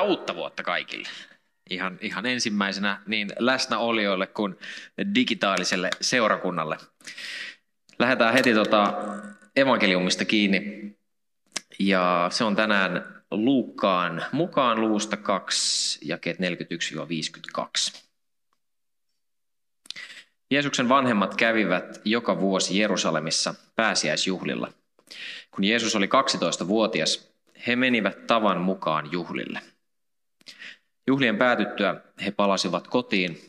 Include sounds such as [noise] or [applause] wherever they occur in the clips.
Hyvää uutta vuotta kaikille. Ihan, ihan ensimmäisenä niin läsnäolijoille kuin digitaaliselle seurakunnalle. Lähdetään heti tota evankeliumista kiinni. Ja se on tänään Luukkaan mukaan luvusta 2, jakeet 41-52. Jeesuksen vanhemmat kävivät joka vuosi Jerusalemissa pääsiäisjuhlilla. Kun Jeesus oli 12-vuotias, he menivät tavan mukaan juhlille. Juhlien päätyttyä he palasivat kotiin,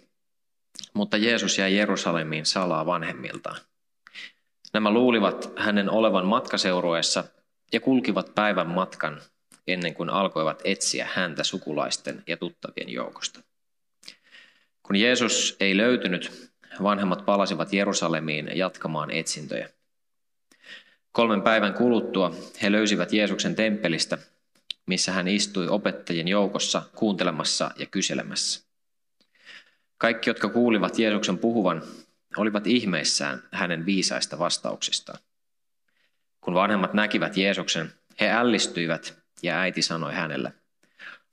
mutta Jeesus jäi Jerusalemiin salaa vanhemmiltaan. Nämä luulivat hänen olevan matkaseurueessa ja kulkivat päivän matkan ennen kuin alkoivat etsiä häntä sukulaisten ja tuttavien joukosta. Kun Jeesus ei löytynyt, vanhemmat palasivat Jerusalemiin jatkamaan etsintöjä. Kolmen päivän kuluttua he löysivät Jeesuksen temppelistä, missä hän istui opettajien joukossa kuuntelemassa ja kyselemässä. Kaikki, jotka kuulivat Jeesuksen puhuvan, olivat ihmeissään hänen viisaista vastauksistaan. Kun vanhemmat näkivät Jeesuksen, he ällistyivät ja äiti sanoi hänelle,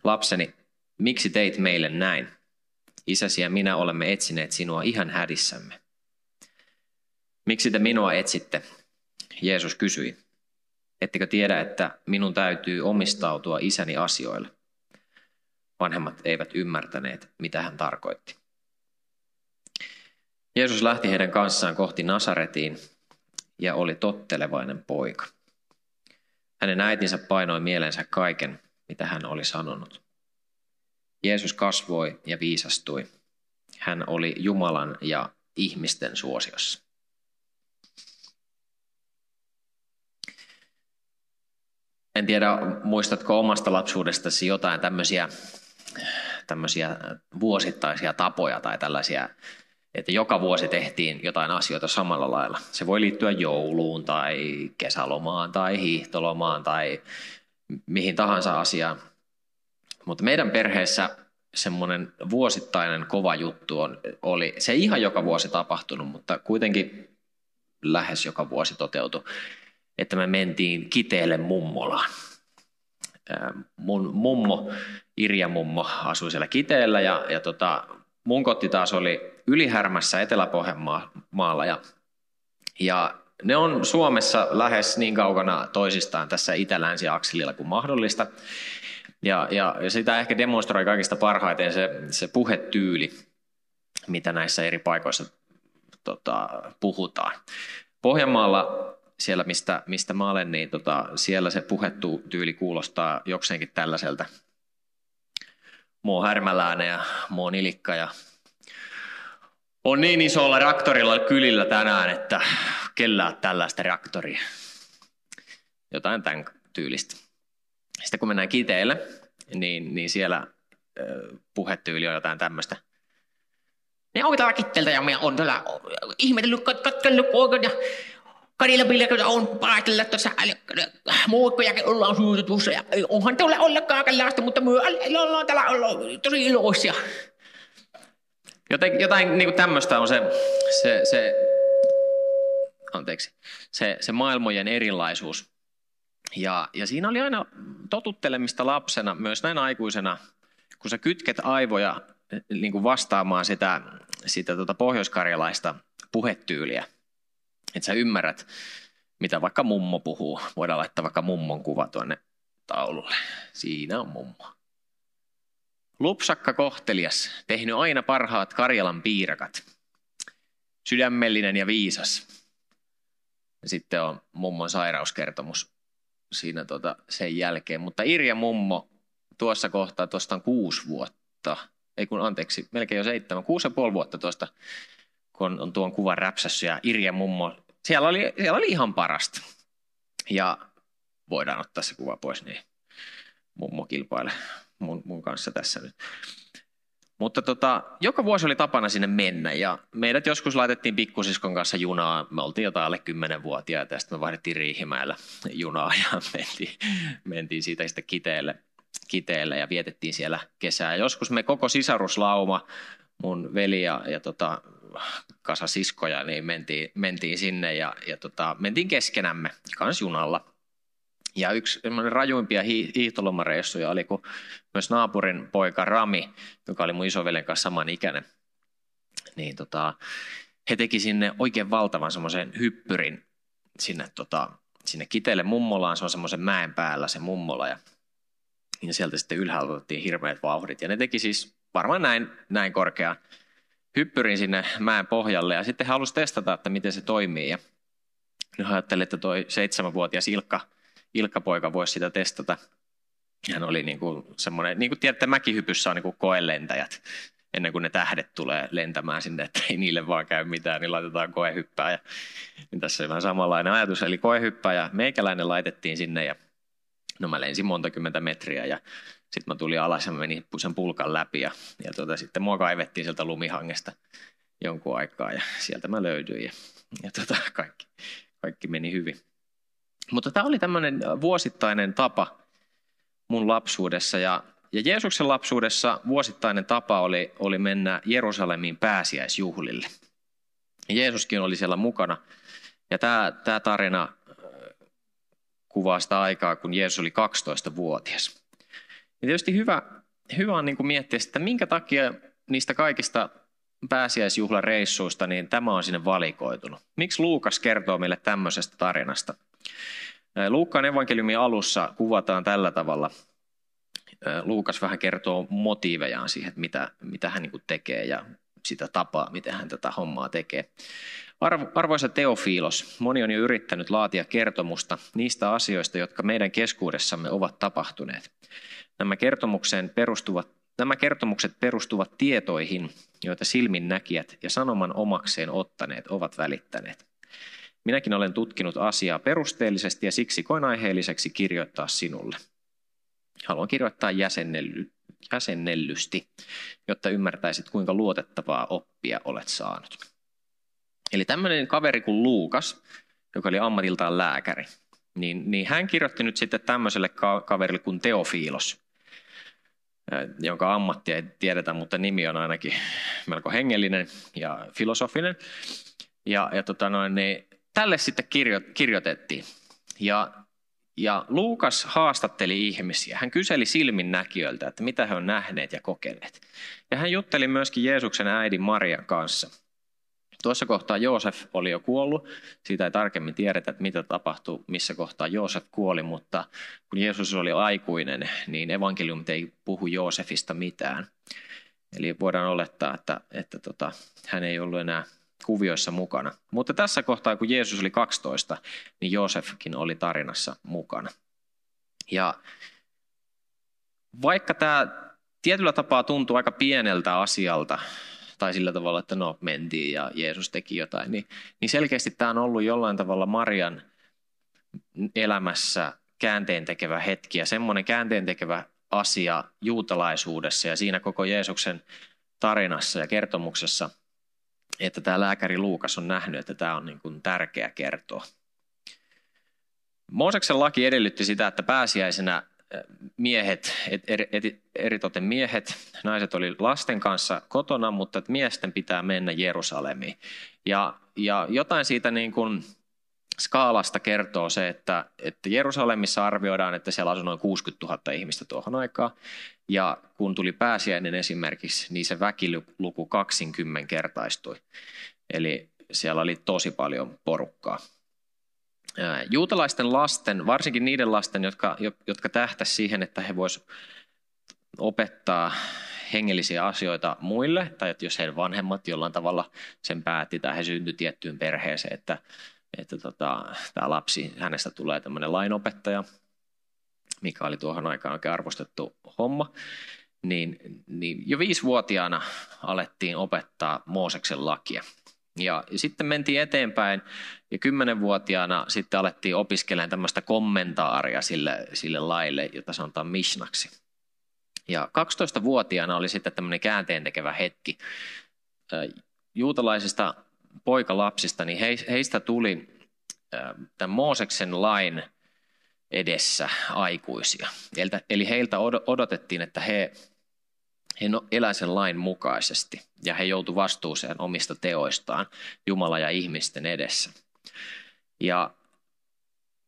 Lapseni, miksi teit meille näin? Isäsi ja minä olemme etsineet sinua ihan hädissämme. Miksi te minua etsitte? Jeesus kysyi. Ettekö tiedä, että minun täytyy omistautua isäni asioille? Vanhemmat eivät ymmärtäneet, mitä hän tarkoitti. Jeesus lähti heidän kanssaan kohti Nasaretiin ja oli tottelevainen poika. Hänen äitinsä painoi mielensä kaiken, mitä hän oli sanonut. Jeesus kasvoi ja viisastui. Hän oli Jumalan ja ihmisten suosiossa. En tiedä, muistatko omasta lapsuudestasi jotain tämmöisiä, tämmöisiä vuosittaisia tapoja tai tällaisia, että joka vuosi tehtiin jotain asioita samalla lailla. Se voi liittyä jouluun tai kesälomaan tai hiihtolomaan tai mihin tahansa asiaan. Mutta meidän perheessä semmoinen vuosittainen kova juttu on, oli, se ei ihan joka vuosi tapahtunut, mutta kuitenkin lähes joka vuosi toteutui että me mentiin Kiteelle mummolaan. Mun mummo, Irja mummo, asui siellä Kiteellä ja, ja tota, mun kotti taas oli Ylihärmässä Etelä-Pohjanmaalla ja, ja ne on Suomessa lähes niin kaukana toisistaan tässä itä-länsi-akselilla kuin mahdollista. Ja, ja, ja sitä ehkä demonstroi kaikista parhaiten se, se puhetyyli, mitä näissä eri paikoissa tota, puhutaan. Pohjanmaalla siellä, mistä, mistä mä olen, niin tota, siellä se puhettu tyyli kuulostaa jokseenkin tällaiselta. Muu härmäläinen ja muu nilikka ja on niin isolla reaktorilla kylillä tänään, että kellää tällaista reaktoria. Jotain tämän tyylistä. Sitten kun mennään kiteelle, niin, niin siellä puhetyyli on jotain tämmöistä. Ne on täällä kitteeltä ja me on täällä ihmetellyt, katkellut ja Karilla pilkillä on paatella tuossa muikkojakin ollaan syytetussa ja onhan tuolla olla kaikenlaista, mutta me ollaan täällä olla tosi iloisia. Joten, jotain niin tämmöistä on se, se, se, anteeksi, se, se maailmojen erilaisuus. Ja, ja siinä oli aina totuttelemista lapsena, myös näin aikuisena, kun sä kytket aivoja niin kuin vastaamaan sitä, sitä tota pohjoiskarjalaista puhetyyliä – että sä ymmärrät, mitä vaikka mummo puhuu. Voidaan laittaa vaikka mummon kuva tuonne taululle. Siinä on mummo. Lupsakka kohtelias, tehnyt aina parhaat Karjalan piirakat. Sydämellinen ja viisas. Sitten on mummon sairauskertomus siinä tota sen jälkeen. Mutta Irja mummo tuossa kohtaa, tuosta on kuusi vuotta, ei kun anteeksi, melkein jo seitsemän, kuusi ja puoli vuotta tuosta kun on tuon kuvan räpsässä ja Irja mummo, siellä oli, siellä oli ihan parasta. Ja voidaan ottaa se kuva pois, niin mummo kilpailee mun, mun kanssa tässä nyt. Mutta tota, joka vuosi oli tapana sinne mennä ja meidät joskus laitettiin pikkusiskon kanssa junaa. Me oltiin jotain alle 10-vuotiaita ja sitten me vaihdettiin Riihimäellä junaa ja [laughs] mentiin, mentiin siitä sitten kiteelle, kiteelle ja vietettiin siellä kesää. Joskus me koko sisaruslauma, mun veli ja, ja tota, kasa siskoja, niin mentiin, mentiin sinne ja, ja tota, mentiin keskenämme kans junalla. Ja yksi rajuimpia hiihtolomareissuja oli, kun myös naapurin poika Rami, joka oli mun isovelen kanssa saman ikäinen, niin tota, he teki sinne oikein valtavan semmoisen hyppyrin sinne, tota, sinne Kiteelle mummolaan. Se on semmoisen mäen päällä se mummola ja, ja sieltä sitten ylhäältä otettiin hirveät vauhdit. Ja ne teki siis varmaan näin, näin korkean hyppyrin sinne mäen pohjalle ja sitten he halusivat testata, että miten se toimii. Ja ne ajattelivat, että toi seitsemänvuotias Ilkka – Ilkka-poika voisi sitä testata. Hän oli niin kuin semmoinen, niin kuin tiedätte, mäkihypyssä on niin kuin koelentäjät ennen kuin ne tähdet tulee lentämään sinne, että ei niille vaan käy mitään, niin laitetaan koehyppää. Ja, niin tässä on vähän samanlainen ajatus, eli koehyppää ja meikäläinen laitettiin sinne ja no mä lensin monta kymmentä metriä ja sitten mä tulin alas ja menin sen pulkan läpi ja, ja tuota, sitten mua kaivettiin sieltä lumihangesta jonkun aikaa ja sieltä mä löydyin ja, ja tuota, kaikki, kaikki meni hyvin. Mutta tämä oli tämmöinen vuosittainen tapa mun lapsuudessa ja, ja Jeesuksen lapsuudessa vuosittainen tapa oli, oli mennä Jerusalemiin pääsiäisjuhlille. Jeesuskin oli siellä mukana ja tämä, tämä tarina kuvaa sitä aikaa, kun Jeesus oli 12-vuotias. Ja tietysti hyvä, hyvä on niin kuin miettiä, että minkä takia niistä kaikista pääsiäisjuhlareissuista, niin tämä on sinne valikoitunut. Miksi Luukas kertoo meille tämmöisestä tarinasta? Luukkaan evankeliumin alussa kuvataan tällä tavalla. Luukas vähän kertoo motiivejaan siihen, että mitä, mitä hän niin tekee ja sitä tapaa, miten hän tätä hommaa tekee. Arvoisa Teofilos, moni on jo yrittänyt laatia kertomusta niistä asioista, jotka meidän keskuudessamme ovat tapahtuneet. Nämä, kertomuksen perustuvat, nämä kertomukset perustuvat tietoihin, joita silminnäkijät ja sanoman omakseen ottaneet ovat välittäneet. Minäkin olen tutkinut asiaa perusteellisesti ja siksi koin aiheelliseksi kirjoittaa sinulle. Haluan kirjoittaa jäsennelly, jäsennellysti, jotta ymmärtäisit, kuinka luotettavaa oppia olet saanut. Eli tämmöinen kaveri kuin Luukas, joka oli ammatiltaan lääkäri, niin, niin hän kirjoitti nyt sitten tämmöiselle kaverille kuin Teofilos, jonka ammattia ei tiedetä, mutta nimi on ainakin melko hengellinen ja filosofinen. Ja, ja tota noin, niin tälle sitten kirjo, kirjoitettiin. Ja, ja Luukas haastatteli ihmisiä. Hän kyseli silminnäkijöiltä, että mitä he on nähneet ja kokeneet. Ja hän jutteli myöskin Jeesuksen äidin Marian kanssa. Tuossa kohtaa Joosef oli jo kuollut. Siitä ei tarkemmin tiedetä, että mitä tapahtui, missä kohtaa Joosef kuoli, mutta kun Jeesus oli aikuinen, niin evankeliumit ei puhu Joosefista mitään. Eli voidaan olettaa, että, että tota, hän ei ollut enää kuvioissa mukana. Mutta tässä kohtaa, kun Jeesus oli 12, niin Joosefkin oli tarinassa mukana. Ja vaikka tämä tietyllä tapaa tuntuu aika pieneltä asialta, tai sillä tavalla, että no mentiin ja Jeesus teki jotain, niin, niin selkeästi tämä on ollut jollain tavalla Marian elämässä käänteen tekevä hetki ja semmoinen käänteen tekevä asia juutalaisuudessa ja siinä koko Jeesuksen tarinassa ja kertomuksessa, että tämä lääkäri Luukas on nähnyt, että tämä on niin kuin tärkeä kertoa. Mooseksen laki edellytti sitä, että pääsiäisenä miehet, eritoten miehet, naiset oli lasten kanssa kotona, mutta miesten pitää mennä Jerusalemiin. Ja, ja jotain siitä niin kuin skaalasta kertoo se, että, että Jerusalemissa arvioidaan, että siellä asui noin 60 000 ihmistä tuohon aikaan. Ja kun tuli pääsiäinen esimerkiksi, niin se väkiluku 20 kertaistui. Eli siellä oli tosi paljon porukkaa. Juutalaisten lasten, varsinkin niiden lasten, jotka, jotka tähtäisivät siihen, että he voisivat opettaa hengellisiä asioita muille, tai että jos heidän vanhemmat jollain tavalla sen päätti tai he syntyivät tiettyyn perheeseen, että, että tota, tämä lapsi, hänestä tulee tämmöinen lainopettaja, mikä oli tuohon aikaan oikein arvostettu homma, niin, niin jo viisivuotiaana alettiin opettaa Mooseksen lakia. Ja, sitten mentiin eteenpäin ja kymmenenvuotiaana sitten alettiin opiskelemaan tämmöistä kommentaaria sille, sille laille, jota sanotaan mishnaksi. Ja 12-vuotiaana oli sitten tämmöinen käänteentekevä hetki. Juutalaisista poikalapsista, niin heistä tuli tämän Mooseksen lain edessä aikuisia. Eli heiltä odotettiin, että he, he no, elää sen lain mukaisesti ja he joutu vastuuseen omista teoistaan Jumala ja ihmisten edessä. Ja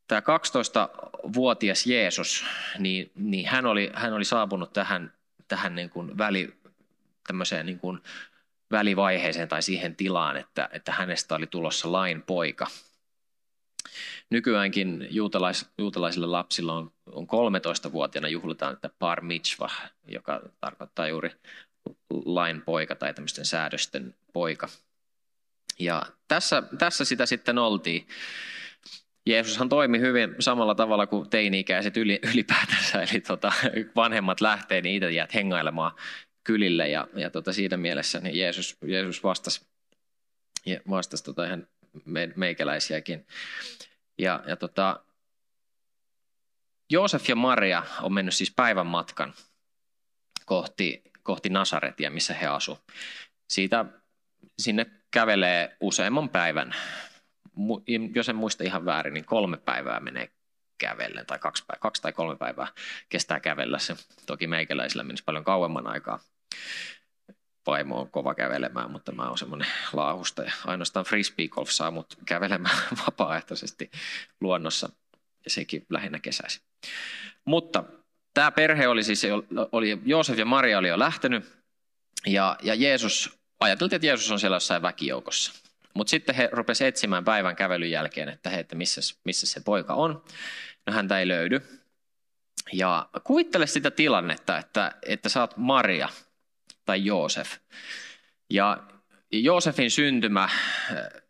tämä 12-vuotias Jeesus, niin, niin hän, oli, hän oli saapunut tähän, tähän niin kuin väli, niin kuin välivaiheeseen tai siihen tilaan, että, että hänestä oli tulossa lain poika. Nykyäänkin juutalais, juutalaisilla lapsilla on, on 13-vuotiaana juhlitaan että par mitzvah, joka tarkoittaa juuri lain poika tai tämmöisten säädösten poika. Ja tässä, tässä sitä sitten oltiin. Jeesushan toimi hyvin samalla tavalla kuin teini-ikäiset ylipäätänsä, eli tota, vanhemmat lähtee, niin itse jäät hengailemaan kylille ja, ja tota, siinä mielessä niin Jeesus, Jeesus vastasi, vastasi tota ihan me, meikäläisiäkin. Ja, ja tota, Joosef ja Maria on mennyt siis päivän matkan kohti, kohti Nasaretia, missä he asu. Siitä sinne kävelee useamman päivän. Jos en muista ihan väärin, niin kolme päivää menee kävellen, tai kaksi, päivää, kaksi tai kolme päivää kestää kävellä se. Toki meikäläisillä menisi paljon kauemman aikaa. Vaimo on kova kävelemään, mutta mä oon semmoinen laahusta ja ainoastaan frisbee golf saa mut kävelemään [laughs] vapaaehtoisesti luonnossa ja sekin lähinnä kesäisin. Mutta tämä perhe oli siis, oli, Joosef ja Maria oli jo lähtenyt ja, ja Jeesus, ajateltiin, että Jeesus on siellä jossain väkijoukossa. Mutta sitten he rupesivat etsimään päivän kävelyn jälkeen, että, he, että missä, missä se poika on. No häntä ei löydy. Ja kuvittele sitä tilannetta, että, että sä oot Maria tai Joosef. Ja Joosefin syntymä,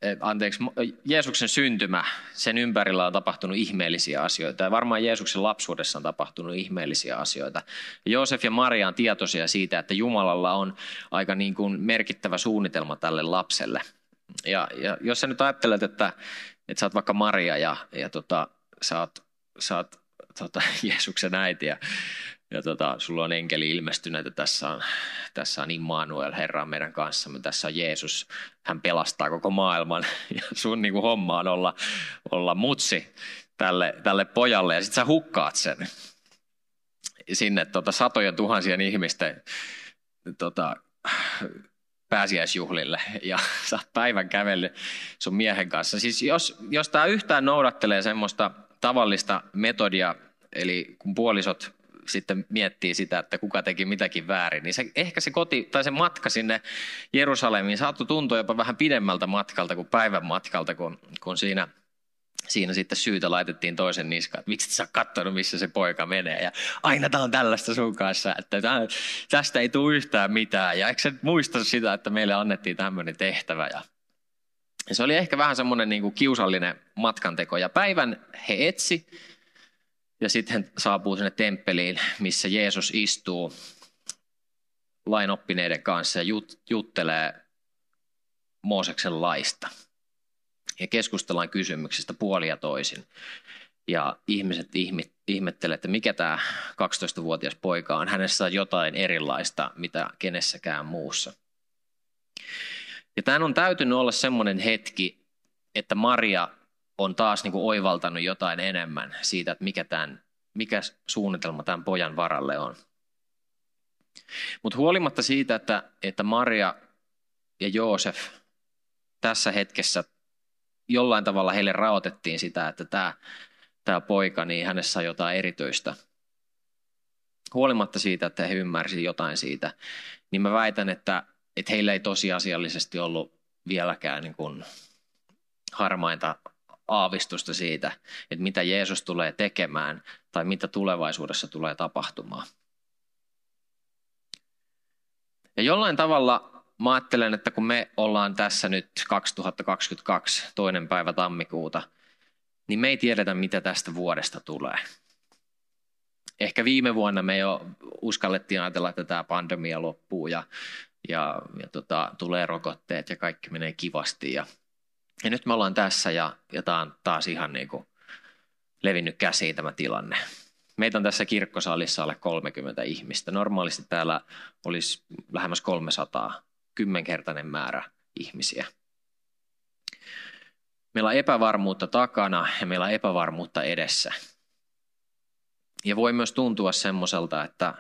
eh, anteeksi, Jeesuksen syntymä, sen ympärillä on tapahtunut ihmeellisiä asioita. Ja varmaan Jeesuksen lapsuudessa on tapahtunut ihmeellisiä asioita. Joosef ja Maria on tietoisia siitä, että Jumalalla on aika niin kuin merkittävä suunnitelma tälle lapselle. Ja, ja jos sä nyt ajattelet, että, että sä oot vaikka Maria ja, ja tota, sä oot, sä oot tota, [laughs] Jeesuksen äiti ja, ja tota, sulla on enkeli ilmestynyt, että tässä on, tässä on Immanuel, Herra meidän kanssamme, tässä on Jeesus, hän pelastaa koko maailman [laughs] ja sun niin kuin, homma on olla, olla mutsi tälle, tälle pojalle. Ja sitten sä hukkaat sen sinne tota, satojen tuhansien ihmisten tota, pääsiäisjuhlille. Ja [laughs] saat päivän kävely sun miehen kanssa. Siis jos, jos tämä yhtään noudattelee semmoista tavallista metodia, eli kun puolisot sitten miettii sitä, että kuka teki mitäkin väärin, niin se, ehkä se koti tai se matka sinne Jerusalemiin saattoi tuntua jopa vähän pidemmältä matkalta kuin päivän matkalta, kun, kun siinä siinä sitten syytä laitettiin toisen niskaan, että miksi et sä katsonut, missä se poika menee. Ja aina tämä on tällaista sun kanssa, että tästä ei tule yhtään mitään. Ja eikö sä muista sitä, että meille annettiin tämmöinen tehtävä. Ja se oli ehkä vähän semmoinen niin kuin kiusallinen matkanteko. Ja päivän he etsi ja sitten saapuu sinne temppeliin, missä Jeesus istuu lainoppineiden kanssa ja jut, juttelee Mooseksen laista. Ja keskustellaan kysymyksistä puolia toisin. Ja ihmiset ihmettelevät, että mikä tämä 12-vuotias poika on. Hänessä on jotain erilaista, mitä kenessäkään muussa. Ja tämän on täytynyt olla semmoinen hetki, että Maria on taas niin kuin oivaltanut jotain enemmän siitä, että mikä, tämän, mikä suunnitelma tämän pojan varalle on. Mutta huolimatta siitä, että, että Maria ja Joosef tässä hetkessä jollain tavalla heille raotettiin sitä, että tämä, tämä poika, niin hänessä on jotain erityistä. Huolimatta siitä, että he ymmärsivät jotain siitä, niin mä väitän, että, että heillä ei tosiasiallisesti ollut vieläkään niin kuin harmainta aavistusta siitä, että mitä Jeesus tulee tekemään tai mitä tulevaisuudessa tulee tapahtumaan. Ja jollain tavalla mä ajattelen, että kun me ollaan tässä nyt 2022, toinen päivä tammikuuta, niin me ei tiedetä, mitä tästä vuodesta tulee. Ehkä viime vuonna me jo uskallettiin ajatella, että tämä pandemia loppuu ja, ja, ja tota, tulee rokotteet ja kaikki menee kivasti ja ja nyt me ollaan tässä ja, ja tämä on taas ihan niin kuin levinnyt käsiin tämä tilanne. Meitä on tässä kirkkosalissa alle 30 ihmistä. Normaalisti täällä olisi lähemmäs 300, kymmenkertainen määrä ihmisiä. Meillä on epävarmuutta takana ja meillä on epävarmuutta edessä. Ja voi myös tuntua semmoiselta, että,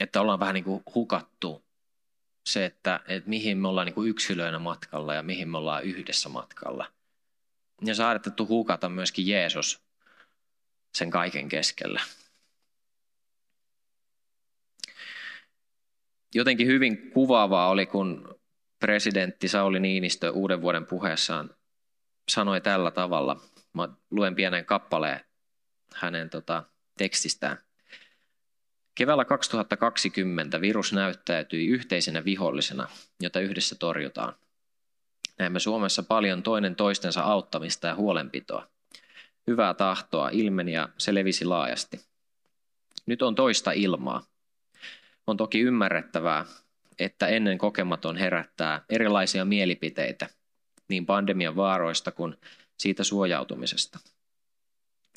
että ollaan vähän niin kuin hukattu se, että, että mihin me ollaan niin yksilöinä matkalla ja mihin me ollaan yhdessä matkalla. Ja saadetettu hukata myöskin Jeesus sen kaiken keskellä. Jotenkin hyvin kuvaavaa oli, kun presidentti Sauli Niinistö uuden vuoden puheessaan sanoi tällä tavalla. Mä luen pienen kappaleen hänen tota, tekstistään. Keväällä 2020 virus näyttäytyi yhteisenä vihollisena, jota yhdessä torjutaan. Näemme Suomessa paljon toinen toistensa auttamista ja huolenpitoa. Hyvää tahtoa ilmeni ja se levisi laajasti. Nyt on toista ilmaa. On toki ymmärrettävää, että ennen kokematon herättää erilaisia mielipiteitä niin pandemian vaaroista kuin siitä suojautumisesta.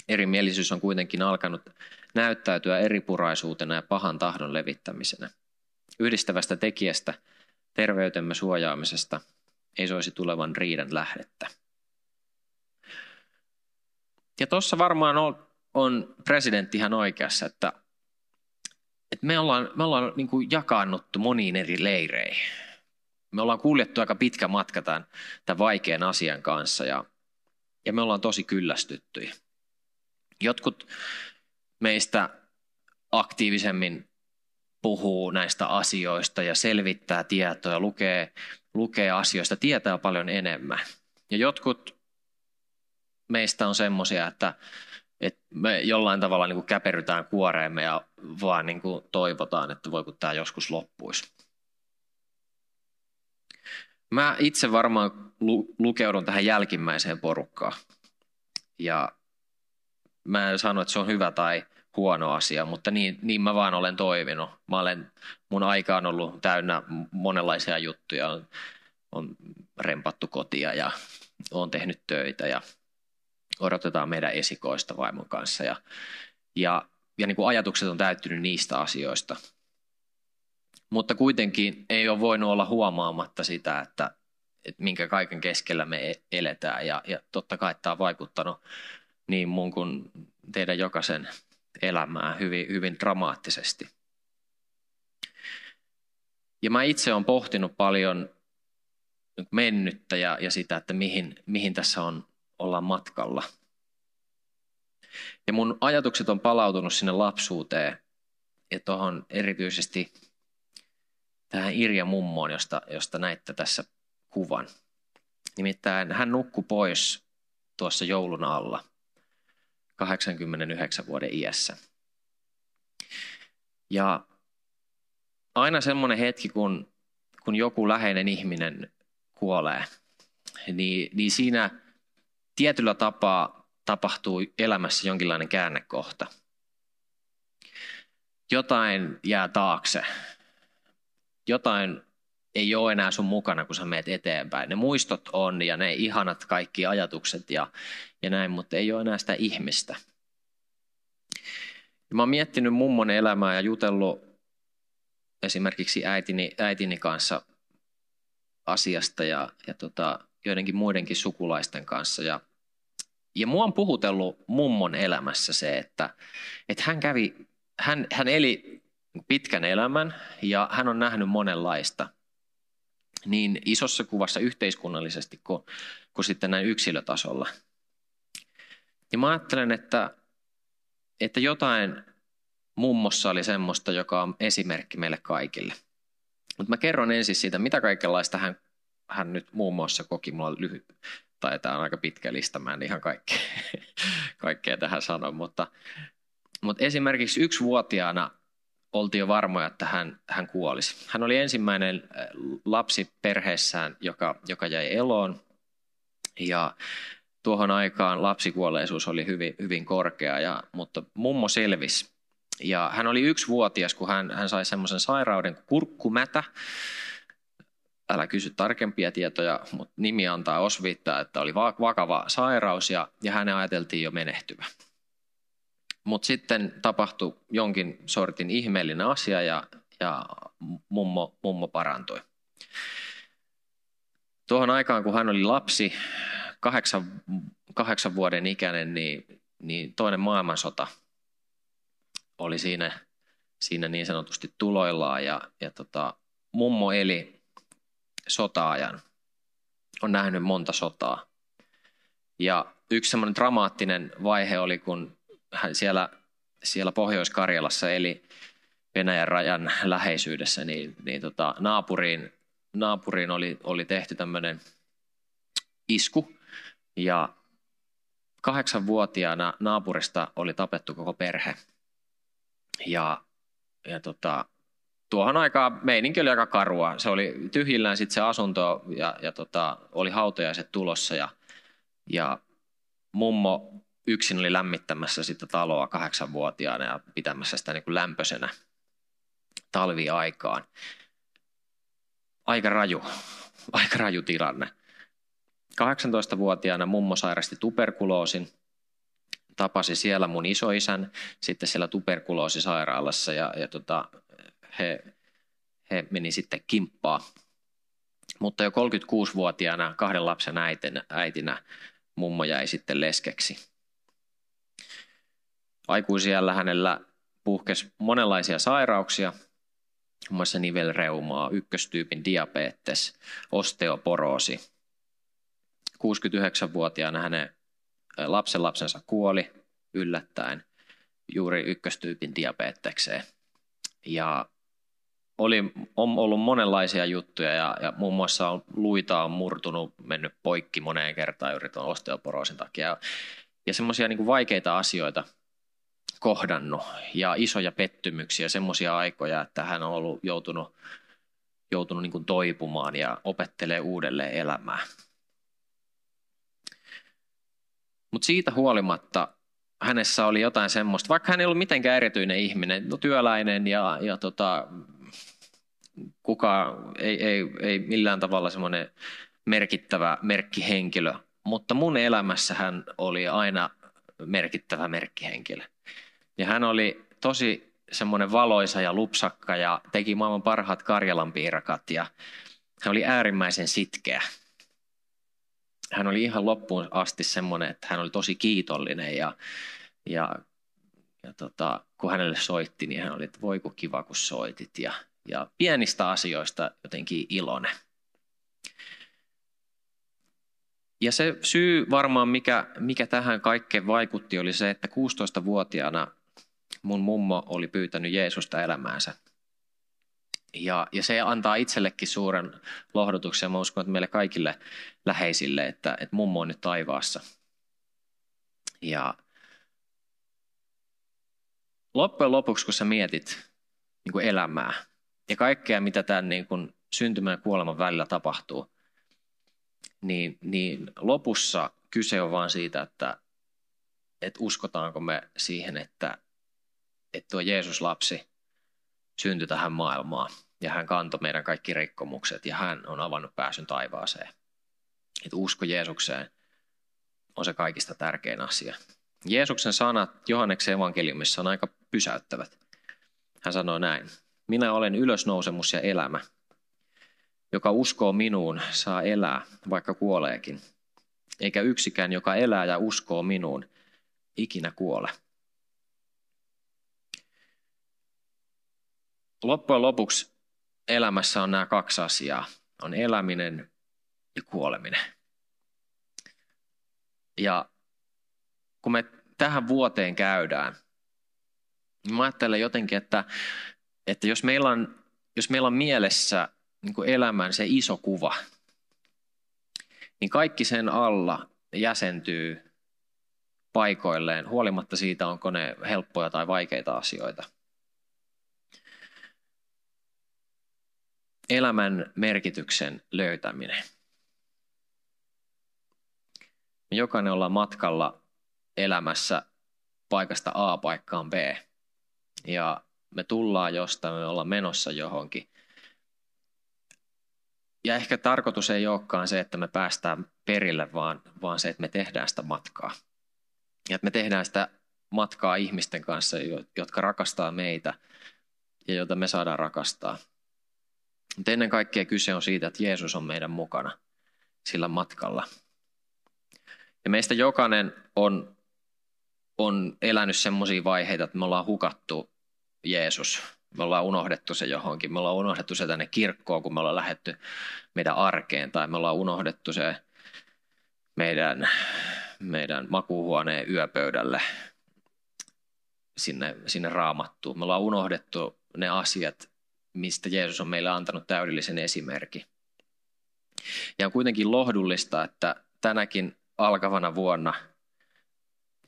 Erimielisyys on kuitenkin alkanut näyttäytyä eripuraisuutena ja pahan tahdon levittämisenä. Yhdistävästä tekijästä, terveytemme suojaamisesta, ei soisi tulevan riidan lähdettä. Ja tuossa varmaan on, presidentti ihan oikeassa, että, että me ollaan, me ollaan niin kuin jakannuttu moniin eri leireihin. Me ollaan kuljettu aika pitkä matka tämän, tämän vaikean asian kanssa ja, ja me ollaan tosi kyllästyttyjä. Jotkut meistä aktiivisemmin puhuu näistä asioista ja selvittää tietoa, lukee, lukee asioista, tietää paljon enemmän. Ja jotkut meistä on semmoisia, että, että me jollain tavalla niin kuin käperytään kuoreemme ja vaan niin kuin toivotaan, että voi kun tämä joskus loppuisi. Mä itse varmaan lukeudun tähän jälkimmäiseen porukkaan. Ja mä en sano, että se on hyvä tai huono asia, mutta niin, niin mä vaan olen toiminut. Mä olen, mun aika on ollut täynnä monenlaisia juttuja. On, on rempattu kotia ja on tehnyt töitä ja odotetaan meidän esikoista vaimon kanssa. Ja, ja, ja niin kuin ajatukset on täyttynyt niistä asioista. Mutta kuitenkin ei ole voinut olla huomaamatta sitä, että, että minkä kaiken keskellä me e-, eletään. Ja, ja totta kai tämä on vaikuttanut niin mun kuin teidän jokaisen elämää hyvin, hyvin dramaattisesti. Ja mä itse olen pohtinut paljon mennyttä ja, ja sitä, että mihin, mihin tässä on, ollaan matkalla. Ja mun ajatukset on palautunut sinne lapsuuteen ja tuohon erityisesti tähän Irja mummoon, josta, josta näitte tässä kuvan. Nimittäin hän nukkui pois tuossa joulun alla – 89 vuoden iässä. Ja aina semmoinen hetki, kun, kun joku läheinen ihminen kuolee, niin, niin siinä tietyllä tapaa tapahtuu elämässä jonkinlainen käännekohta. Jotain jää taakse. Jotain ei ole enää sun mukana, kun sä meet eteenpäin. Ne muistot on ja ne ihanat kaikki ajatukset ja, ja näin, mutta ei ole enää sitä ihmistä. Ja mä oon miettinyt mummon elämää ja jutellut esimerkiksi äitini, äitini kanssa asiasta ja, ja tota, joidenkin muidenkin sukulaisten kanssa. Ja, ja mua on puhutellut mummon elämässä se, että, että hän, kävi, hän, hän eli pitkän elämän ja hän on nähnyt monenlaista niin isossa kuvassa yhteiskunnallisesti kuin, kuin sitten näin yksilötasolla. Ja mä ajattelen, että, että jotain mummossa oli semmoista, joka on esimerkki meille kaikille. Mutta mä kerron ensin siitä, mitä kaikenlaista hän, hän nyt muun muassa koki. Mulla on lyhyt, tai tämä on aika pitkä lista, mä en ihan kaikkea, [laughs] kaikkea tähän sano, mutta, mutta esimerkiksi yksivuotiaana oltiin varmoja, että hän, hän kuolisi. Hän oli ensimmäinen äh, lapsi perheessään, joka, joka jäi eloon. Ja tuohon aikaan lapsikuolleisuus oli hyvin, hyvin korkea, ja, mutta mummo selvisi. Ja hän oli yksivuotias, kun hän, hän sai semmoisen sairauden kuin kurkkumätä. Älä kysy tarkempia tietoja, mutta nimi antaa osviittaa, että oli vakava sairaus ja, ja hänen ajateltiin jo menehtyvä. Mutta sitten tapahtui jonkin sortin ihmeellinen asia ja, ja mummo, mummo parantui. Tuohon aikaan, kun hän oli lapsi, kahdeksan, kahdeksan vuoden ikäinen, niin, niin toinen maailmansota oli siinä, siinä niin sanotusti tuloillaan ja, ja tota, mummo eli sotaajan, on nähnyt monta sotaa. Ja yksi semmoinen dramaattinen vaihe oli, kun hän siellä, siellä Pohjois-Karjalassa eli Venäjän rajan läheisyydessä, niin, niin tota, naapuriin, naapuriin oli, oli tehty tämmöinen isku. Ja kahdeksanvuotiaana naapurista oli tapettu koko perhe. Ja, ja tota, tuohon aikaan meininki oli aika karua. Se oli tyhjillään sitten se asunto ja, ja tota, oli hautajaiset tulossa ja, ja mummo yksin oli lämmittämässä sitä taloa kahdeksanvuotiaana ja pitämässä sitä niin kuin lämpöisenä talviaikaan. Aika raju, [laughs] aika raju tilanne. 18-vuotiaana mummo sairasti tuberkuloosin, tapasi siellä mun isoisän sitten siellä tuberkuloosisairaalassa ja, ja tota, he, he meni sitten kimppaa. Mutta jo 36-vuotiaana kahden lapsen äitinä, äitinä mummo jäi sitten leskeksi. Aikuisiellä hänellä puhkesi monenlaisia sairauksia, muun muassa nivelreumaa, ykköstyypin diabetes, osteoporoosi. 69-vuotiaana hänen lapsenlapsensa kuoli yllättäen juuri ykköstyypin diabetekseen. Ja oli, on ollut monenlaisia juttuja ja, ja muun muassa on, luita on murtunut, mennyt poikki moneen kertaan juuri tuon osteoporoosin takia. Ja, ja semmoisia niin vaikeita asioita kohdannut ja isoja pettymyksiä, semmoisia aikoja, että hän on ollut joutunut, joutunut niin toipumaan ja opettelee uudelleen elämää. Mutta siitä huolimatta hänessä oli jotain semmoista, vaikka hän ei ollut mitenkään erityinen ihminen, no työläinen ja, ja tota, kuka ei, ei, ei millään tavalla semmoinen merkittävä merkkihenkilö, mutta mun elämässä hän oli aina merkittävä merkkihenkilö. Ja hän oli tosi semmoinen valoisa ja lupsakka ja teki maailman parhaat Karjalan piirakat ja hän oli äärimmäisen sitkeä. Hän oli ihan loppuun asti semmoinen, että hän oli tosi kiitollinen ja, ja, ja tota, kun hänelle soitti, niin hän oli, että voi kiva kun soitit ja, ja pienistä asioista jotenkin iloinen. Ja se syy varmaan, mikä, mikä tähän kaikkeen vaikutti, oli se, että 16-vuotiaana mun mummo oli pyytänyt Jeesusta elämäänsä. Ja, ja se antaa itsellekin suuren lohdutuksen, mä uskon, että meille kaikille läheisille, että, että mummo on nyt taivaassa. Ja loppujen lopuksi, kun sä mietit niin kuin elämää ja kaikkea, mitä tämän niin kuin syntymän ja kuoleman välillä tapahtuu, niin, niin lopussa kyse on vain siitä, että, että uskotaanko me siihen, että, että tuo Jeesus-lapsi syntyi tähän maailmaan ja hän kantoi meidän kaikki rikkomukset ja hän on avannut pääsyn taivaaseen. Että usko Jeesukseen on se kaikista tärkein asia. Jeesuksen sanat Johanneksen evankeliumissa on aika pysäyttävät. Hän sanoo näin. Minä olen ylösnousemus ja elämä. Joka uskoo minuun, saa elää, vaikka kuoleekin. Eikä yksikään, joka elää ja uskoo minuun, ikinä kuole. Loppujen lopuksi elämässä on nämä kaksi asiaa. On eläminen ja kuoleminen. Ja kun me tähän vuoteen käydään, niin mä ajattelen jotenkin, että, että jos, meillä on, jos meillä on mielessä niin kuin elämän se iso kuva, niin kaikki sen alla jäsentyy paikoilleen, huolimatta siitä, onko ne helppoja tai vaikeita asioita. Elämän merkityksen löytäminen. Me jokainen ollaan matkalla elämässä paikasta A paikkaan B. Ja me tullaan jostain, me ollaan menossa johonkin. Ja ehkä tarkoitus ei olekaan se, että me päästään perille, vaan, vaan se, että me tehdään sitä matkaa. Ja että me tehdään sitä matkaa ihmisten kanssa, jotka rakastaa meitä ja joita me saadaan rakastaa. Mutta ennen kaikkea kyse on siitä, että Jeesus on meidän mukana sillä matkalla. Ja meistä jokainen on, on elänyt semmoisia vaiheita, että me ollaan hukattu Jeesus. Me ollaan unohdettu se johonkin. Me ollaan unohdettu se tänne kirkkoon, kun me ollaan lähetty meidän arkeen. Tai me ollaan unohdettu se meidän, meidän makuuhuoneen yöpöydälle sinne, sinne raamattuun. Me ollaan unohdettu ne asiat, mistä Jeesus on meille antanut täydellisen esimerkin. Ja on kuitenkin lohdullista, että tänäkin alkavana vuonna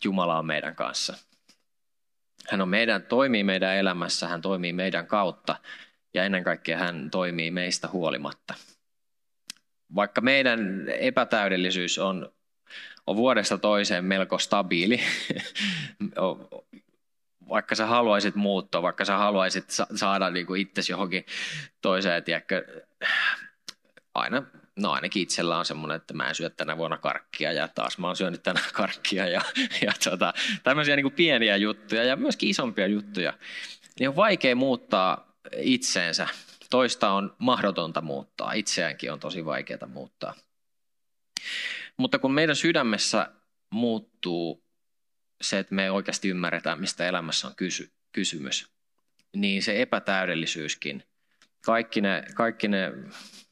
Jumala on meidän kanssa. Hän on meidän, toimii meidän elämässä, hän toimii meidän kautta ja ennen kaikkea hän toimii meistä huolimatta. Vaikka meidän epätäydellisyys on, on vuodesta toiseen melko stabiili, [laughs] vaikka sä haluaisit muuttua, vaikka sä haluaisit saada niin kuin itsesi johonkin toiseen, tiedätkö, aina, no ainakin itsellä on semmoinen, että mä en syö tänä vuonna karkkia ja taas mä oon syönyt tänä [laughs] karkkia ja, ja tota, tämmöisiä niin kuin pieniä juttuja ja myöskin isompia juttuja. Niin on vaikea muuttaa itseensä. Toista on mahdotonta muuttaa, itseäänkin on tosi vaikeaa muuttaa. Mutta kun meidän sydämessä muuttuu se, että me oikeasti ymmärretään, mistä elämässä on kysy- kysymys, niin se epätäydellisyyskin, kaikki ne, kaikki ne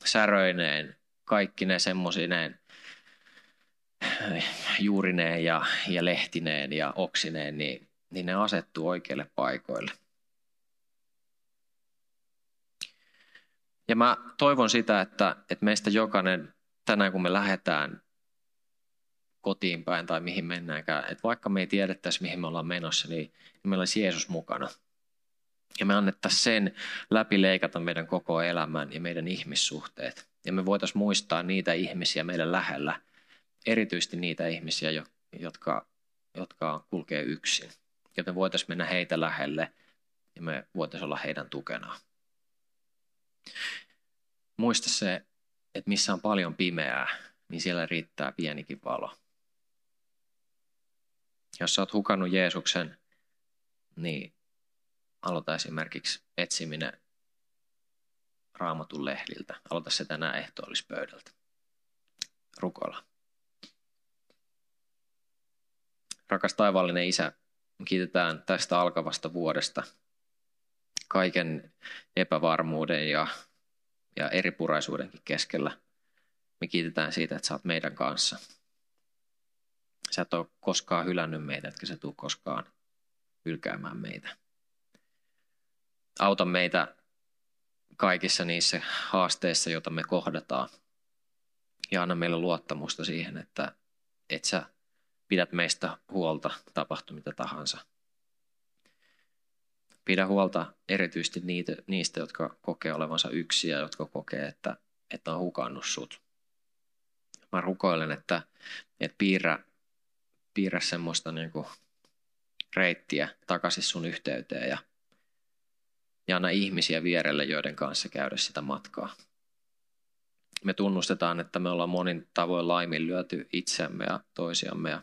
säröineen, kaikki ne semmoisineen juurineen ja, ja lehtineen ja oksineen, niin, niin ne asettuu oikeille paikoille. Ja mä toivon sitä, että, että meistä jokainen tänään kun me lähdetään kotiin päin tai mihin mennäänkään. Että vaikka me ei tiedettäisi, mihin me ollaan menossa, niin, niin meillä olisi Jeesus mukana. Ja me annettaisiin sen läpi leikata meidän koko elämän ja meidän ihmissuhteet. Ja me voitaisiin muistaa niitä ihmisiä meidän lähellä, erityisesti niitä ihmisiä, jotka, jotka kulkee yksin. Joten voitaisiin mennä heitä lähelle ja me voitaisiin olla heidän tukenaan. Muista se, että missä on paljon pimeää, niin siellä riittää pienikin valo. Jos sä oot hukannut Jeesuksen, niin aloita esimerkiksi etsiminen raamatun lehdiltä. Aloita se tänään ehtoollispöydältä. Rukoilla. Rakas taivaallinen Isä, kiitetään tästä alkavasta vuodesta kaiken epävarmuuden ja, ja eripuraisuudenkin keskellä. Me kiitetään siitä, että sä oot meidän kanssa. Sä et ole koskaan hylännyt meitä, etkä sä tule koskaan hylkäämään meitä. Auta meitä kaikissa niissä haasteissa, joita me kohdataan. Ja anna meille luottamusta siihen, että et sä pidät meistä huolta, tapahtu mitä tahansa. Pidä huolta erityisesti niitä, niistä, jotka kokee olevansa yksiä, jotka kokee, että, että on hukannut sut. Mä rukoilen, että, että piirrä piirrä semmoista niin kuin reittiä takaisin sun yhteyteen ja, ja anna ihmisiä vierelle, joiden kanssa käydä sitä matkaa. Me tunnustetaan, että me ollaan monin tavoin laiminlyöty itseämme ja toisiamme ja,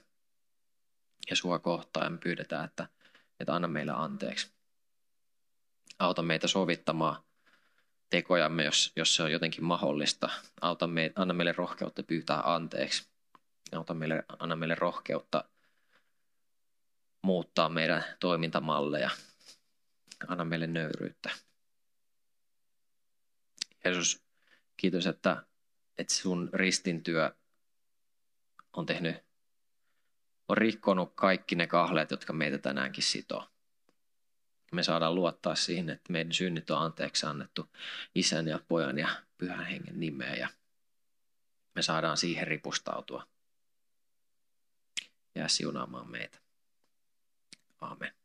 ja sua kohtaan ja me pyydetään, että, että anna meille anteeksi. Auta meitä sovittamaan tekojamme, jos, jos se on jotenkin mahdollista. Auta me, anna meille rohkeutta pyytää anteeksi. Auta meille, anna meille rohkeutta muuttaa meidän toimintamalleja. Anna meille nöyryyttä. Jeesus, kiitos, että, että sun ristintyö on tehnyt, on rikkonut kaikki ne kahleet, jotka meitä tänäänkin sitoo. Me saadaan luottaa siihen, että meidän synnit on anteeksi annettu isän ja pojan ja pyhän hengen nimeä ja me saadaan siihen ripustautua. Jää siunaamaan meitä. Amen.